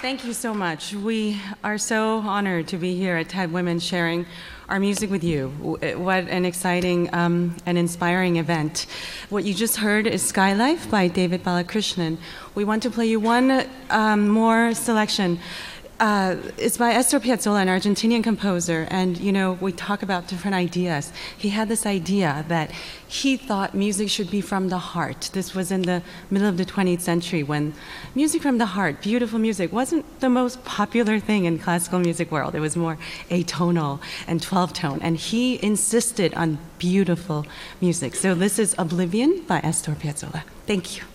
Thank you so much. We are so honored to be here at TED Women sharing our music with you. What an exciting um, and inspiring event. What you just heard is Sky Life by David Balakrishnan. We want to play you one um, more selection uh, it's by Astor Piazzolla, an Argentinian composer, and you know we talk about different ideas. He had this idea that he thought music should be from the heart. This was in the middle of the 20th century when music from the heart, beautiful music, wasn't the most popular thing in classical music world. It was more atonal and 12 tone, and he insisted on beautiful music. So this is Oblivion by Astor Piazzolla. Thank you.